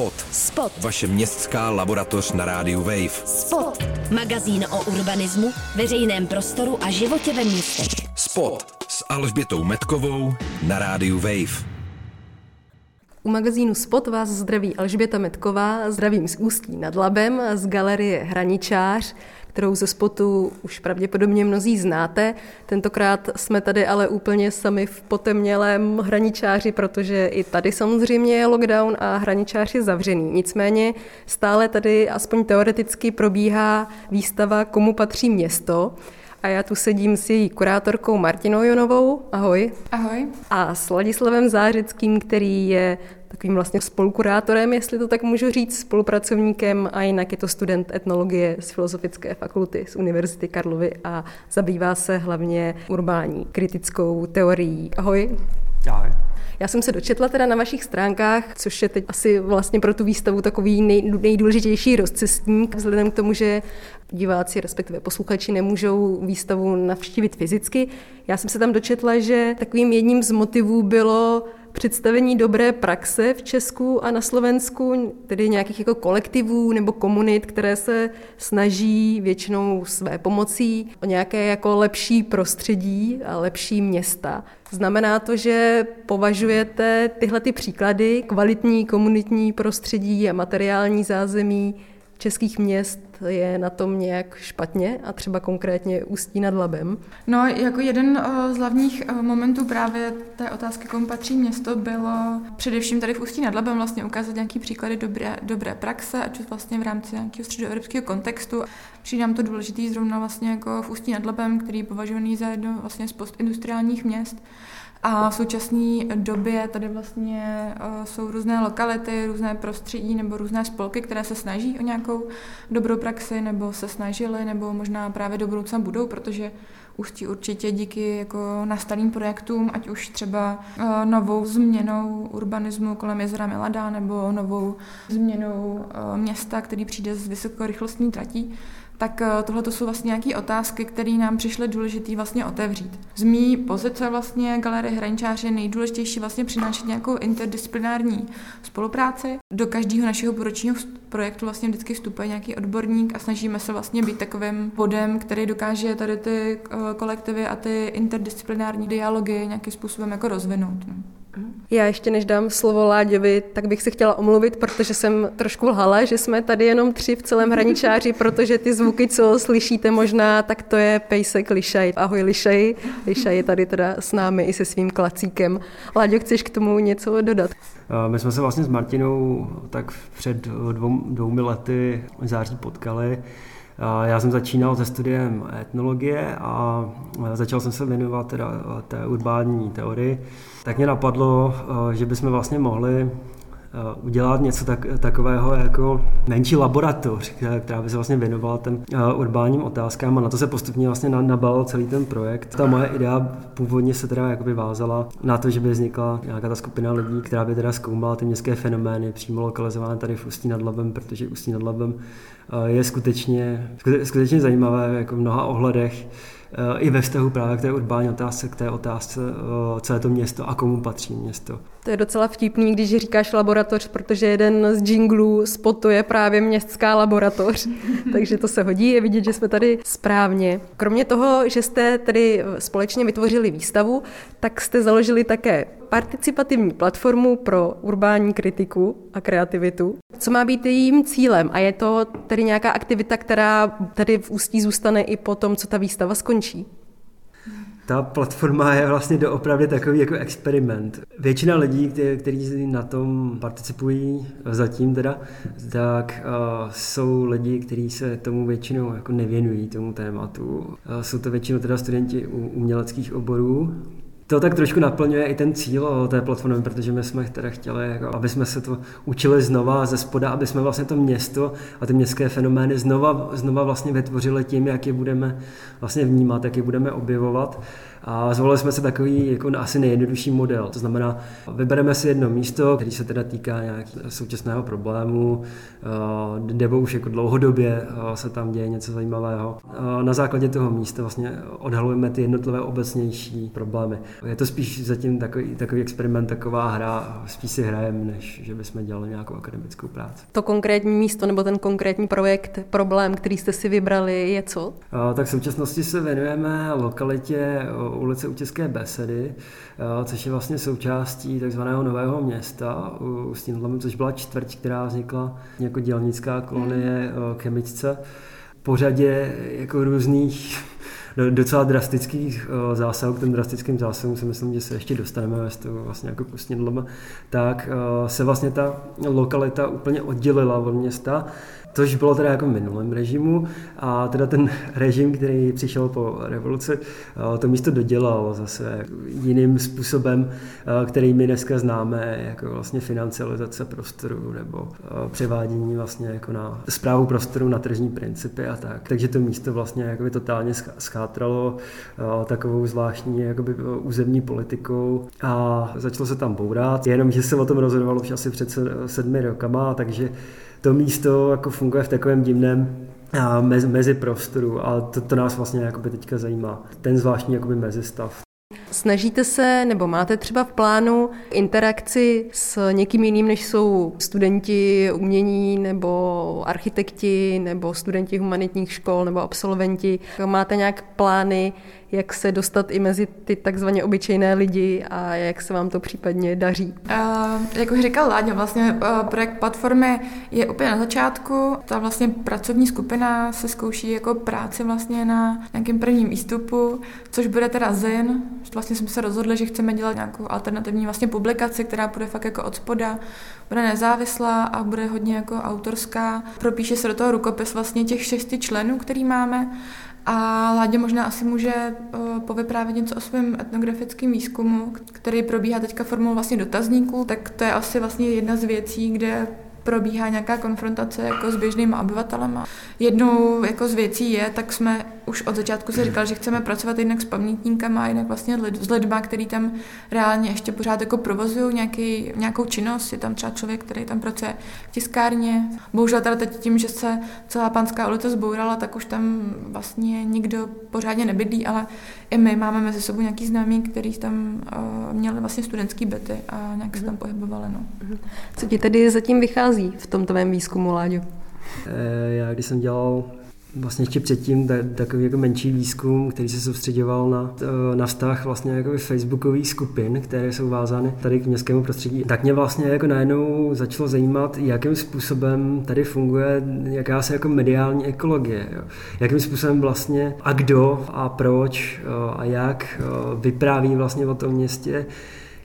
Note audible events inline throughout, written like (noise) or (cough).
Spot. Spot. Vaše městská laboratoř na rádiu Wave. Spot. Magazín o urbanismu, veřejném prostoru a životě ve městech. Spot s Alžbětou Metkovou na rádiu Wave. U magazínu Spot vás zdraví Alžběta Metková, zdravím z Ústí nad Labem, z galerie Hraničář, kterou ze spotu už pravděpodobně mnozí znáte. Tentokrát jsme tady ale úplně sami v potemnělém hraničáři, protože i tady samozřejmě je lockdown a hraničář je zavřený. Nicméně stále tady aspoň teoreticky probíhá výstava Komu patří město. A já tu sedím s její kurátorkou Martinou Jonovou. Ahoj. Ahoj. A s Ladislavem Zářickým, který je takovým vlastně spolukurátorem, jestli to tak můžu říct, spolupracovníkem a jinak je to student etnologie z Filozofické fakulty z Univerzity Karlovy a zabývá se hlavně urbání kritickou teorií. Ahoj. Ahoj. Já jsem se dočetla teda na vašich stránkách, což je teď asi vlastně pro tu výstavu takový nej, nejdůležitější rozcestník, vzhledem k tomu, že diváci, respektive posluchači, nemůžou výstavu navštívit fyzicky. Já jsem se tam dočetla, že takovým jedním z motivů bylo představení dobré praxe v Česku a na Slovensku, tedy nějakých jako kolektivů nebo komunit, které se snaží většinou své pomocí o nějaké jako lepší prostředí a lepší města. Znamená to, že považujete tyhle ty příklady, kvalitní komunitní prostředí a materiální zázemí českých měst je na tom nějak špatně a třeba konkrétně Ústí nad Labem? No, jako jeden z hlavních momentů právě té otázky, komu patří město, bylo především tady v Ústí nad Labem vlastně ukázat nějaký příklady dobré, dobré praxe, ať už vlastně v rámci nějakého středoevropského kontextu. Přijde nám to důležitý zrovna vlastně jako v Ústí nad Labem, který je považovaný za jedno vlastně z postindustriálních měst. A v současné době tady vlastně jsou různé lokality, různé prostředí nebo různé spolky, které se snaží o nějakou dobrou praxi nebo se snažili nebo možná právě do budoucna budou, protože Ústí určitě díky jako nastalým projektům, ať už třeba novou změnou urbanismu kolem jezera Milada nebo novou změnou města, který přijde z vysokorychlostní tratí, tak tohle to jsou vlastně nějaké otázky, které nám přišly důležité vlastně otevřít. Z mý pozice vlastně Galerie Hraničář je nejdůležitější vlastně přinášet nějakou interdisciplinární spolupráci. Do každého našeho poročního projektu vlastně vždycky vstupuje nějaký odborník a snažíme se vlastně být takovým bodem, který dokáže tady ty kolektivy a ty interdisciplinární dialogy nějakým způsobem jako rozvinout. No. Já ještě než dám slovo Láďovi, tak bych se chtěla omluvit, protože jsem trošku lhala, že jsme tady jenom tři v celém hraničáři, (laughs) protože ty zvuky, co slyšíte možná, tak to je pejsek Lišaj. Ahoj Lišaj, Lišaj je tady teda s námi i se svým klacíkem. Láďo, chceš k tomu něco dodat? My jsme se vlastně s Martinou tak před dvou, dvoumi lety září potkali. Já jsem začínal se studiem etnologie a začal jsem se věnovat teda té urbání teorii. Tak mě napadlo, že bychom vlastně mohli udělat něco tak, takového jako menší laboratoř, která by se vlastně věnovala těm urbánním otázkám a na to se postupně vlastně nabalil celý ten projekt. Ta moje idea původně se teda jakoby vázala na to, že by vznikla nějaká ta skupina lidí, která by teda zkoumala ty městské fenomény přímo lokalizované tady v Ústí nad Labem, protože Ústí nad Labem je skutečně, skutečně zajímavé jako v mnoha ohledech i ve vztahu právě k té urbání otázce, k té otázce, co je to město a komu patří město. To je docela vtipný, když říkáš laboratoř, protože jeden z jinglů spotu je právě městská laboratoř, (laughs) takže to se hodí, je vidět, že jsme tady správně. Kromě toho, že jste tedy společně vytvořili výstavu, tak jste založili také participativní platformu pro urbání kritiku a kreativitu. Co má být jejím cílem? A je to tedy nějaká aktivita, která tady v Ústí zůstane i po tom, co ta výstava skončí? Ta platforma je vlastně doopravdy takový jako experiment. Většina lidí, kteří na tom participují zatím teda, tak uh, jsou lidi, kteří se tomu většinou jako nevěnují tomu tématu. Uh, jsou to většinou teda studenti uměleckých oborů, to tak trošku naplňuje i ten cíl té platformy, protože my jsme teda chtěli, jako, aby jsme se to učili znova ze spoda, aby jsme vlastně to město a ty městské fenomény znova, znova vlastně vytvořili tím, jak je budeme vlastně vnímat, jak je budeme objevovat. A zvolili jsme si takový jako asi nejjednodušší model. To znamená, vybereme si jedno místo, který se teda týká nějakého současného problému, nebo už jako dlouhodobě se tam děje něco zajímavého. Na základě toho místa vlastně odhalujeme ty jednotlivé obecnější problémy. Je to spíš zatím takový, takový experiment, taková hra, spíš si hrajem, než že bychom dělali nějakou akademickou práci. To konkrétní místo nebo ten konkrétní projekt, problém, který jste si vybrali, je co? Tak v současnosti se věnujeme lokalitě ulice Utěské Besedy, což je vlastně součástí takzvaného Nového města u Stínodlamu, což byla čtvrť, která vznikla jako dělnická kolonie chemičce po řadě jako různých docela drastických eh, zásahů, k těm drastickým zásahům si myslím, že se ještě dostaneme z toho vlastně jako pustnědloma, tak eh, se vlastně ta lokalita úplně oddělila od města což bylo teda jako v minulém režimu a teda ten režim, který přišel po revoluci, eh, to místo dodělal zase jiným způsobem, eh, který my dneska známe, jako vlastně financializace prostoru nebo eh, převádění vlastně jako na zprávu prostoru na tržní principy a tak. Takže to místo vlastně jakoby totálně schátralo takovou zvláštní jakoby územní politikou a začalo se tam bourat, jenomže se o tom rozhodovalo už asi před sedmi rokama, takže to místo jako funguje v takovém divném mezi, mezi prostoru a to, to nás vlastně teďka zajímá. Ten zvláštní jakoby mezistav. Snažíte se, nebo máte třeba v plánu interakci s někým jiným, než jsou studenti umění, nebo architekti, nebo studenti humanitních škol, nebo absolventi? Máte nějak plány, jak se dostat i mezi ty takzvaně obyčejné lidi a jak se vám to případně daří? Uh, jak už říkal Láďa, vlastně uh, projekt platformy je úplně na začátku. Ta vlastně pracovní skupina se zkouší jako práci vlastně na nějakém prvním výstupu, což bude teda Zen. Vlastně jsme se rozhodli, že chceme dělat nějakou alternativní vlastně publikaci, která bude fakt jako od spoda, bude nezávislá a bude hodně jako autorská. Propíše se do toho rukopis vlastně těch šesti členů, který máme a Ládě možná asi může uh, povyprávět něco o svém etnografickém výzkumu, který probíhá teďka formou vlastně dotazníků, tak to je asi vlastně jedna z věcí, kde probíhá nějaká konfrontace jako s běžnými obyvatelem. Jednou jako z věcí je, tak jsme už od začátku si říkali, že chceme pracovat jednak s pamětníkama a jinak vlastně s lidmi, který tam reálně ještě pořád jako provozují nějaký, nějakou činnost. Je tam třeba člověk, který tam pracuje v tiskárně. Bohužel teda teď tím, že se celá panská ulice zbourala, tak už tam vlastně nikdo pořádně nebydlí, ale i my máme mezi sebou nějaký známí, který tam uh, měli vlastně studentský byty a nějak se tam pohybovali. No. Co ti tedy zatím vychází v tom tvém výzkumu, Láďo? Eh, já když jsem dělal vlastně ještě předtím takový jako menší výzkum, který se soustředoval na, na vztah vlastně jako facebookových skupin, které jsou vázány tady k městskému prostředí. Tak mě vlastně jako najednou začalo zajímat, jakým způsobem tady funguje jakási jako mediální ekologie. Jo. Jakým způsobem vlastně a kdo a proč a jak vypráví vlastně o tom městě,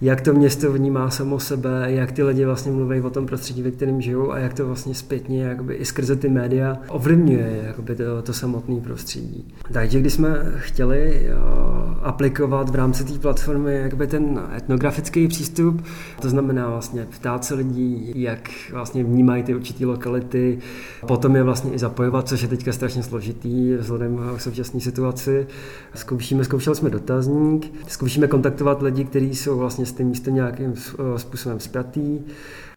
jak to město vnímá samo sebe, jak ty lidi vlastně mluví o tom prostředí, ve kterém žijou a jak to vlastně zpětně jakoby i skrze ty média ovlivňuje jakoby to, to samotné prostředí. Takže když jsme chtěli jo, aplikovat v rámci té platformy jakoby ten etnografický přístup, to znamená vlastně ptát se lidí, jak vlastně vnímají ty určité lokality, potom je vlastně i zapojovat, což je teďka strašně složitý vzhledem k současné situaci. Zkoušíme, zkoušeli jsme dotazník, zkoušíme kontaktovat lidi, kteří jsou vlastně tím místem nějakým eh, způsobem spjatý.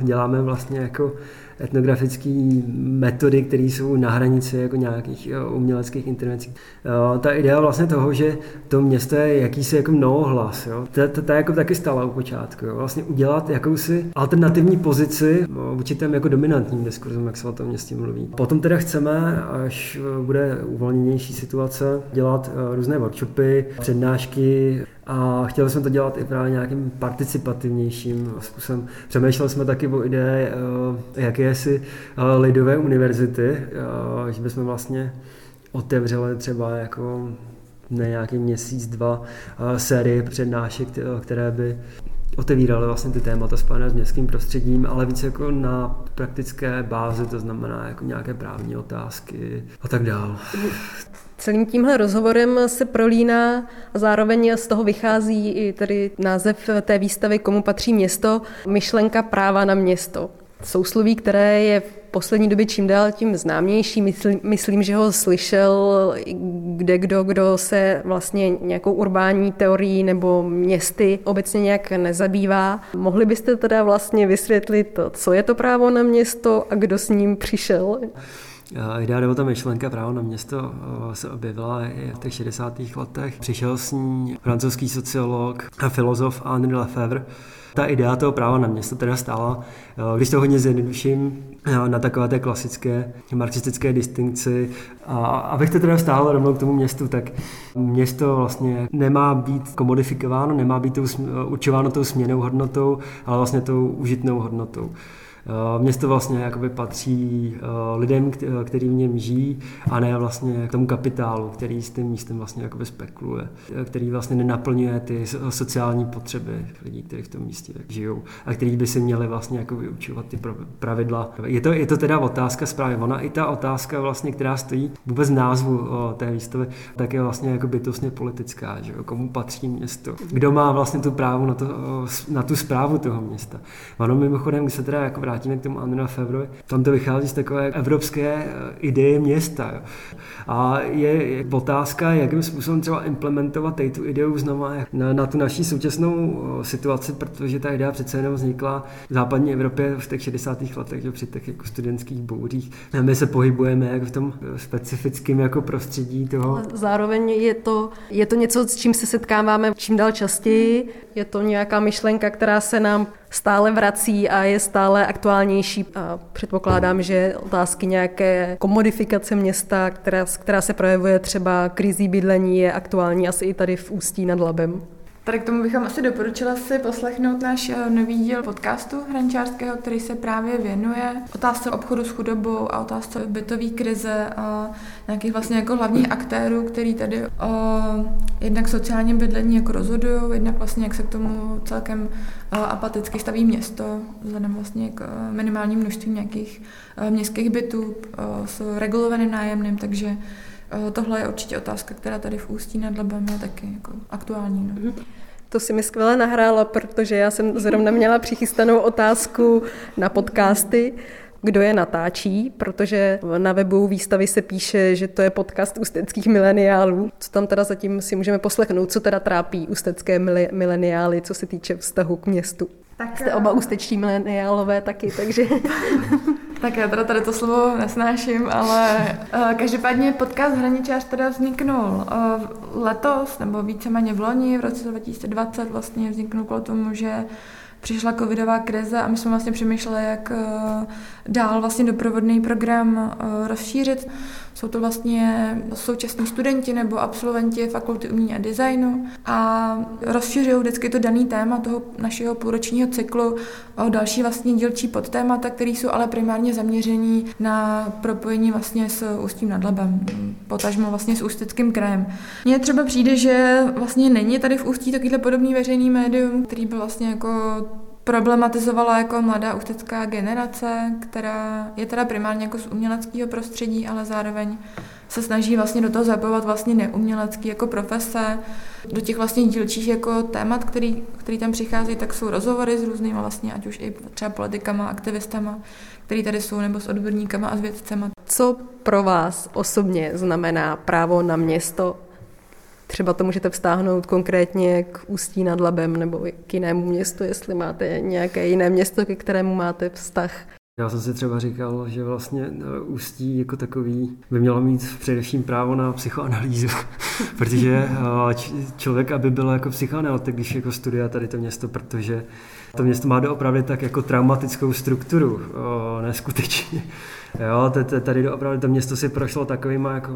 Děláme vlastně jako etnografické metody, které jsou na hranici jako nějakých eh, uměleckých intervencí. Eh, ta idea vlastně toho, že to město je jakýsi jako mnohohlas, jo? Ta, ta, ta jako taky stala u počátku. Jo? Vlastně udělat jakousi alternativní pozici vůči těm jako dominantním diskurzům, jak se o tom městě mluví. Potom teda chceme, až bude uvolněnější situace, dělat různé workshopy, přednášky, a chtěli jsme to dělat i právě nějakým participativnějším způsobem. Přemýšleli jsme taky o ideje eh, jakési eh, lidové univerzity, eh, že bychom vlastně otevřeli třeba jako ne nějaký měsíc, dva série přednášek, které by otevíraly vlastně ty témata spojené s městským prostředím, ale více jako na praktické bázi, to znamená jako nějaké právní otázky a tak dále. Celým tímhle rozhovorem se prolíná a zároveň z toho vychází i tedy název té výstavy Komu patří město, myšlenka práva na město. Sousloví, které je v poslední době čím dál tím známější. Myslím, myslím, že ho slyšel kde kdo, kdo se vlastně nějakou urbání teorií nebo městy obecně nějak nezabývá. Mohli byste teda vlastně vysvětlit, co je to právo na město a kdo s ním přišel? Idea nebo ta myšlenka právo na město se objevila i v těch 60. letech. Přišel s ní francouzský sociolog a filozof Henri Lefebvre, ta idea toho práva na město teda stála, eh, když to hodně zjednoduším, eh, na takové té klasické marxistické distinkci. A abych to teda stálo rovnou k tomu městu, tak město vlastně nemá být komodifikováno, nemá být určováno tou směnou hodnotou, ale vlastně tou užitnou hodnotou. Eh, město vlastně jakoby patří eh, lidem, kteří v něm žijí, a ne vlastně k tomu kapitálu, který s tím místem vlastně jakoby spekuluje, eh, který vlastně nenaplňuje ty sociální potřeby lidí, kteří v tom místě žijou a kteří by si měli vlastně jako vyučovat ty pravidla. Je to, je to teda otázka zprávy. Ona i ta otázka vlastně, která stojí vůbec názvu té výstavy, tak je vlastně jako bytostně politická, že jo? komu patří město. Kdo má vlastně tu právu na, to, na tu zprávu toho města. Ono mimochodem, když se teda jako vrátíme k tomu Andrea Fevrovi, tam to vychází z takové evropské eh, ideje města. Jo. A je, otázka, jakým způsobem třeba implementovat tady tu ideu znova na, na tu naší současnou eh, situaci, protože ta idea přece jenom vznikla v západní Evropě v těch 60. letech, že při těch jako studentských bouřích. A my se pohybujeme jako v tom eh, specifickém jako prostředí toho. Ale zároveň je to, je to něco, s čím se setkáváme čím dál častěji. Je to nějaká myšlenka, která se nám stále vrací a je stále aktuálnější. A předpokládám, že otázky nějaké komodifikace města, která, která se projevuje třeba krizí bydlení, je aktuální asi i tady v Ústí nad Labem. Tady k tomu bychom asi doporučila si poslechnout náš eh, nový díl podcastu Hrančářského, který se právě věnuje otázce obchodu s chudobou a otázce bytové krize a nějakých vlastně jako hlavních aktérů, který tady o jednak sociálním bydlení jako rozhodují, jednak vlastně jak se k tomu celkem eh, apaticky staví město, vzhledem vlastně k eh, minimálním množství nějakých městských bytů s regulovaným nájemným, takže tohle je určitě otázka, která tady v Ústí nad Labem je taky jako aktuální. No. To si mi skvěle nahrála, protože já jsem zrovna měla přichystanou otázku na podcasty, kdo je natáčí, protože na webu výstavy se píše, že to je podcast ústeckých mileniálů. Co tam teda zatím si můžeme poslechnout, co teda trápí ústecké mileniály, co se týče vztahu k městu. Tak, Jste oba ústeční mileniálové taky, takže... (laughs) tak já teda tady to slovo nesnáším, ale uh, každopádně podcast Hraničář teda vzniknul uh, letos, nebo víceméně v loni, v roce 2020 vlastně vzniknul kvůli tomu, že přišla covidová krize a my jsme vlastně přemýšleli, jak uh, dál vlastně doprovodný program rozšířit. Jsou to vlastně současní studenti nebo absolventi fakulty umění a designu a rozšiřují vždycky to daný téma toho našeho půlročního cyklu o další vlastně dílčí podtémata, které jsou ale primárně zaměření na propojení vlastně s Ústím nad Labem, potažmo vlastně s Ústeckým krajem. Mně třeba přijde, že vlastně není tady v Ústí takovýhle podobný veřejný médium, který byl vlastně jako problematizovala jako mladá ústecká generace, která je teda primárně jako z uměleckého prostředí, ale zároveň se snaží vlastně do toho zapojovat vlastně neumělecký jako profese. Do těch vlastně dílčích jako témat, který, který tam přichází, tak jsou rozhovory s různými vlastně, ať už i třeba politikama, aktivistama, který tady jsou, nebo s odborníkama a s vědcema. Co pro vás osobně znamená právo na město Třeba to můžete vztáhnout konkrétně k Ústí nad Labem nebo k jinému městu, jestli máte nějaké jiné město, ke kterému máte vztah. Já jsem si třeba říkal, že vlastně e, Ústí jako takový by mělo mít především právo na psychoanalýzu, (laughs) protože e, člověk, aby byl jako psychoanalytik, když jako studia tady to město, protože to město má doopravdy tak jako traumatickou strukturu, e, neskutečně. Jo, tady opravdu to město si prošlo takovýma jako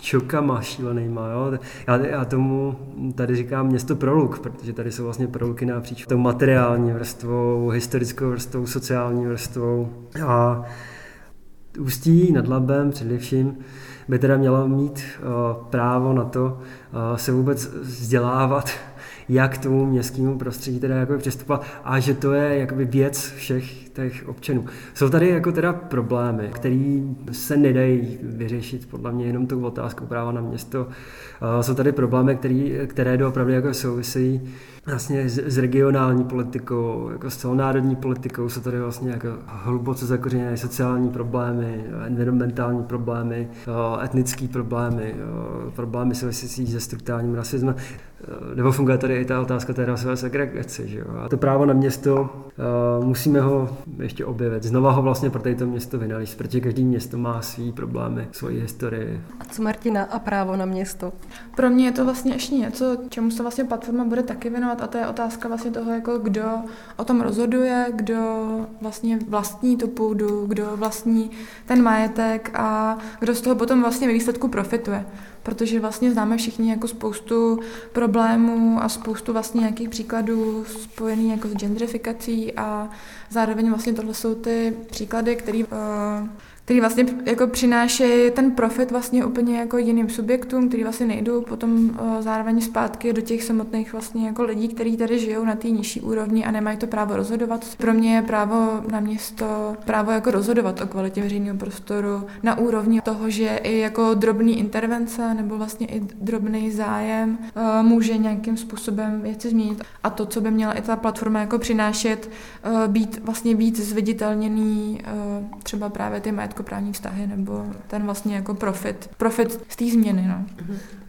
šokama šílenýma. Jo. Já, já tomu tady říkám město proluk, protože tady jsou vlastně proluky napříč tou materiální vrstvou, historickou vrstvou, sociální vrstvou. A Ústí nad Labem především by teda mělo mít uh, právo na to se vůbec vzdělávat jak k tomu městskému prostředí teda jako přistupovat a že to je jakoby věc všech těch občanů. Jsou tady jako teda problémy, které se nedají vyřešit podle mě jenom tou otázkou práva na město. Jsou tady problémy, který, které doopravdy jako souvisejí vlastně s, regionální politikou, jako s celonárodní politikou, jsou tady vlastně jako hluboce zakořeněné sociální problémy, environmentální problémy, etnické problémy, problémy související se strukturálním rasismem. Nebo funguje tady i ta otázka té rasové segregace. Že jo? A to právo na město Uh, musíme ho ještě objevit, znova ho vlastně pro to město vynalíst, protože každý město má svý problémy, svoji historii. A co Martina a právo na město? Pro mě je to vlastně ještě něco, čemu se vlastně platforma bude taky věnovat a to je otázka vlastně toho, jako kdo o tom rozhoduje, kdo vlastně vlastní tu půdu, kdo vlastní ten majetek a kdo z toho potom vlastně ve výsledku profituje protože vlastně známe všichni jako spoustu problémů a spoustu vlastně nějakých příkladů spojených jako s genderifikací a zároveň vlastně tohle jsou ty příklady, které uh, který vlastně jako přinášejí ten profit vlastně úplně jako jiným subjektům, který vlastně nejdou potom uh, zároveň zpátky do těch samotných vlastně jako lidí, kteří tady žijou na té nižší úrovni a nemají to právo rozhodovat. Pro mě je právo na město právo jako rozhodovat o kvalitě veřejného prostoru na úrovni toho, že i jako drobný intervence nebo vlastně i drobný zájem uh, může nějakým způsobem věci změnit. A to, co by měla i ta platforma jako přinášet, uh, být vlastně víc zviditelněný třeba právě ty majetky majetkoprávní vztahy nebo ten vlastně jako profit, profit z té změny. No.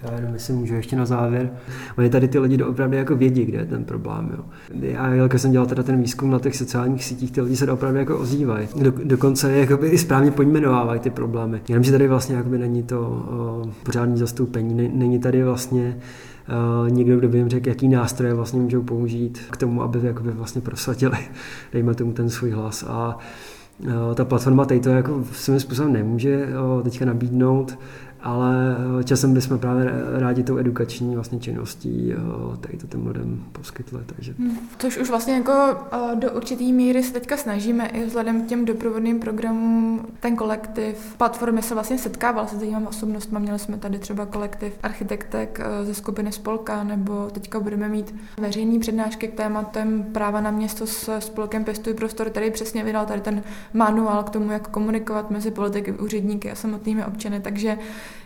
Já jenom myslím, můžu ještě na závěr. Oni tady ty lidi opravdu jako vědí, kde je ten problém. Jo. Já, jak jsem dělal teda ten výzkum na těch sociálních sítích, ty lidi se opravdu jako ozývají. Do, dokonce jakoby i správně pojmenovávají ty problémy. Jenomže tady vlastně jakoby není to o, pořádný zastoupení, není tady vlastně Uh, někdo, kdo by jim řekl, jaký nástroje vlastně můžou použít k tomu, aby jakoby vlastně prosadili, (laughs) dejme tomu ten svůj hlas. A ta platforma tady to jako svým způsobem nemůže eh, teďka nabídnout, ale eh, časem bychom právě rádi tou edukační vlastně činností eh, tady to těm lidem poskytli. Takže. Hmm. Což už vlastně jako eh, do určité míry se teďka snažíme i vzhledem k těm doprovodným programům ten kolektiv platformy se vlastně setkával se zajímavými osobnostmi. Měli jsme tady třeba kolektiv architektek ze skupiny Spolka, nebo teďka budeme mít veřejné přednášky k tématem práva na město s spolkem Pěstuj prostor, který přesně vydal tady ten manuál k tomu, jak komunikovat mezi politiky, úředníky a samotnými občany. Takže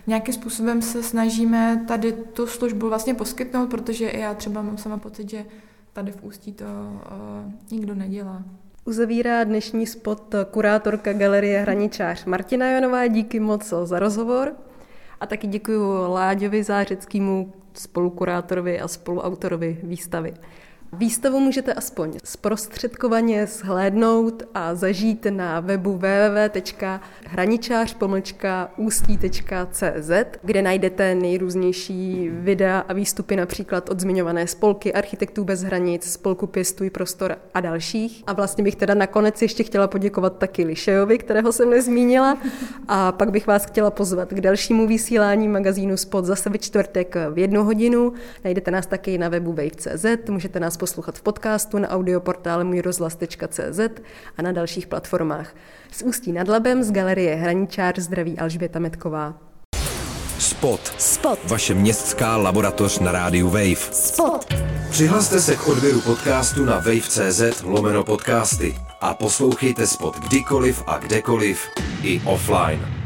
nějakým způsobem se snažíme tady tu službu vlastně poskytnout, protože i já třeba mám sama pocit, že tady v Ústí to uh, nikdo nedělá. Uzavírá dnešní spot kurátorka galerie Hraničář Martina Janová. Díky moc za rozhovor. A taky děkuji Láďovi Zářeckému, spolukurátorovi a spoluautorovi výstavy. Výstavu můžete aspoň zprostředkovaně shlédnout a zažít na webu www.hraničář-ústí.cz, kde najdete nejrůznější videa a výstupy například od zmiňované spolky Architektů bez hranic, spolku Pěstuj prostor a dalších. A vlastně bych teda nakonec ještě chtěla poděkovat taky Lišejovi, kterého jsem nezmínila. A pak bych vás chtěla pozvat k dalšímu vysílání magazínu Spot zase ve čtvrtek v jednu hodinu. Najdete nás taky na webu wave.cz, můžete nás poslouchat v podcastu na audioportále můjrozhlas.cz a na dalších platformách. Z Ústí nad Labem z galerie Hraničár zdraví Alžběta Metková. Spot. Spot. Vaše městská laboratoř na rádiu Wave. Spot. Přihlaste se k odběru podcastu na wave.cz lomeno podcasty a poslouchejte Spot kdykoliv a kdekoliv i offline.